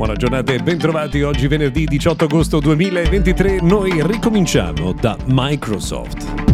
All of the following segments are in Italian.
Buona giornata e bentrovati. Oggi venerdì 18 agosto 2023 noi ricominciamo da Microsoft.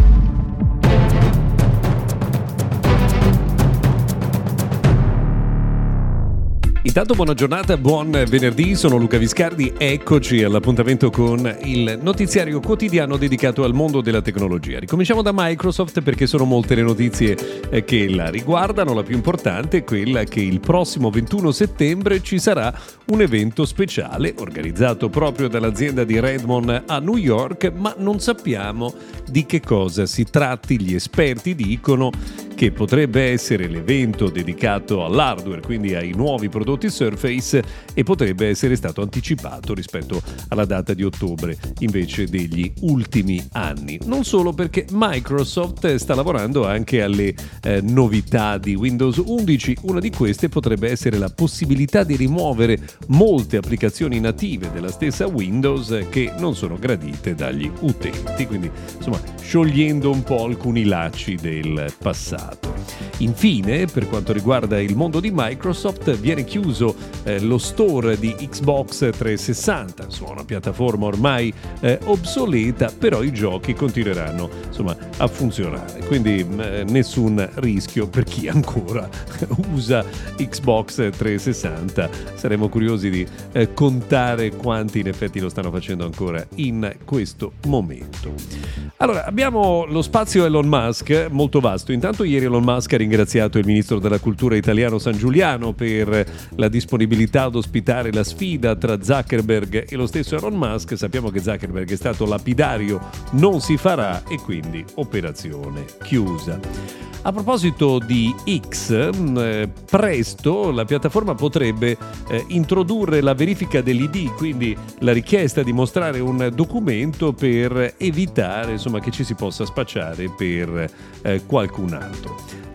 Intanto buona giornata, buon venerdì, sono Luca Viscardi, eccoci all'appuntamento con il notiziario quotidiano dedicato al mondo della tecnologia. Ricominciamo da Microsoft perché sono molte le notizie eh, che la riguardano, la più importante è quella che il prossimo 21 settembre ci sarà un evento speciale organizzato proprio dall'azienda di Redmond a New York, ma non sappiamo di che cosa si tratti, gli esperti dicono che potrebbe essere l'evento dedicato all'hardware, quindi ai nuovi prodotti Surface e potrebbe essere stato anticipato rispetto alla data di ottobre invece degli ultimi anni. Non solo perché Microsoft sta lavorando anche alle eh, novità di Windows 11, una di queste potrebbe essere la possibilità di rimuovere molte applicazioni native della stessa Windows che non sono gradite dagli utenti, quindi insomma sciogliendo un po' alcuni lacci del passato passato. Infine, per quanto riguarda il mondo di Microsoft, viene chiuso eh, lo store di Xbox 360, su una piattaforma ormai eh, obsoleta, però i giochi continueranno insomma, a funzionare. Quindi eh, nessun rischio per chi ancora usa Xbox 360. Saremo curiosi di eh, contare quanti in effetti lo stanno facendo ancora in questo momento. Allora, abbiamo lo spazio Elon Musk molto vasto. Intanto ieri Elon Musk ha ringraziato il ministro della cultura italiano San Giuliano per la disponibilità ad ospitare la sfida tra Zuckerberg e lo stesso Elon Musk. Sappiamo che Zuckerberg è stato lapidario, non si farà e quindi operazione chiusa. A proposito di X, mm, eh, presto la piattaforma potrebbe eh, introdurre la verifica dell'ID, quindi la richiesta di mostrare un documento per evitare insomma, che ci si possa spacciare per eh, qualcun altro.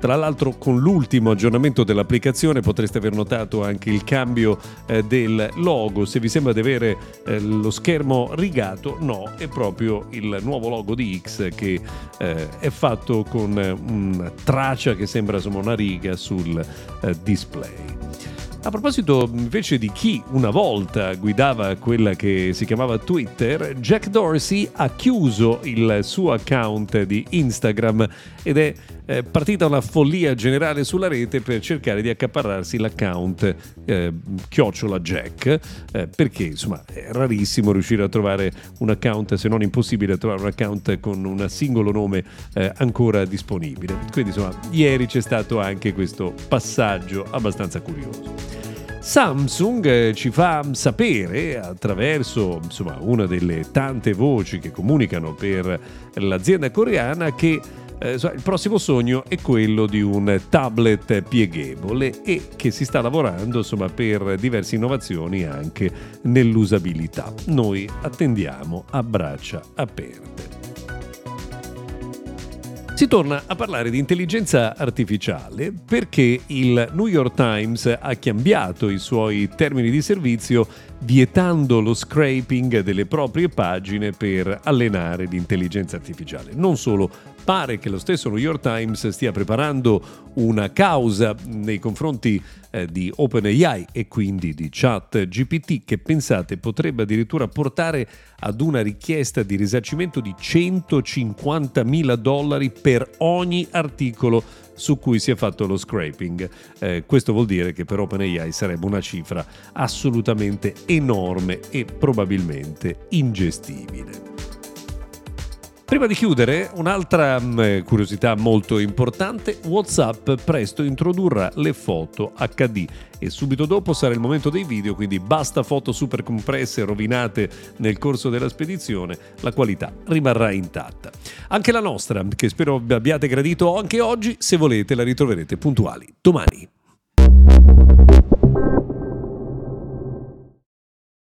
Tra l'altro con l'ultimo aggiornamento dell'applicazione potreste aver notato anche il cambio eh, del logo, se vi sembra di avere eh, lo schermo rigato, no, è proprio il nuovo logo di X che eh, è fatto con una traccia che sembra insomma, una riga sul eh, display. A proposito invece di chi una volta guidava quella che si chiamava Twitter, Jack Dorsey ha chiuso il suo account di Instagram ed è eh, partita una follia generale sulla rete per cercare di accaparrarsi l'account eh, chiocciola Jack, eh, perché insomma è rarissimo riuscire a trovare un account, se non impossibile trovare un account con un singolo nome eh, ancora disponibile. Quindi insomma ieri c'è stato anche questo passaggio abbastanza curioso. Samsung eh, ci fa sapere attraverso insomma, una delle tante voci che comunicano per l'azienda coreana che eh, il prossimo sogno è quello di un tablet pieghevole e che si sta lavorando insomma, per diverse innovazioni anche nell'usabilità. Noi attendiamo a braccia aperte. Si torna a parlare di intelligenza artificiale perché il New York Times ha cambiato i suoi termini di servizio vietando lo scraping delle proprie pagine per allenare l'intelligenza artificiale. Non solo, pare che lo stesso New York Times stia preparando una causa nei confronti eh, di OpenAI e quindi di ChatGPT che pensate potrebbe addirittura portare ad una richiesta di risarcimento di 150 mila dollari per ogni articolo su cui si è fatto lo scraping. Eh, questo vuol dire che per OpenAI sarebbe una cifra assolutamente enorme e probabilmente ingestibile. Prima di chiudere, un'altra mm, curiosità molto importante, WhatsApp presto introdurrà le foto HD e subito dopo sarà il momento dei video, quindi basta foto super compresse rovinate nel corso della spedizione, la qualità rimarrà intatta. Anche la nostra, che spero abbiate gradito anche oggi, se volete la ritroverete puntuali domani.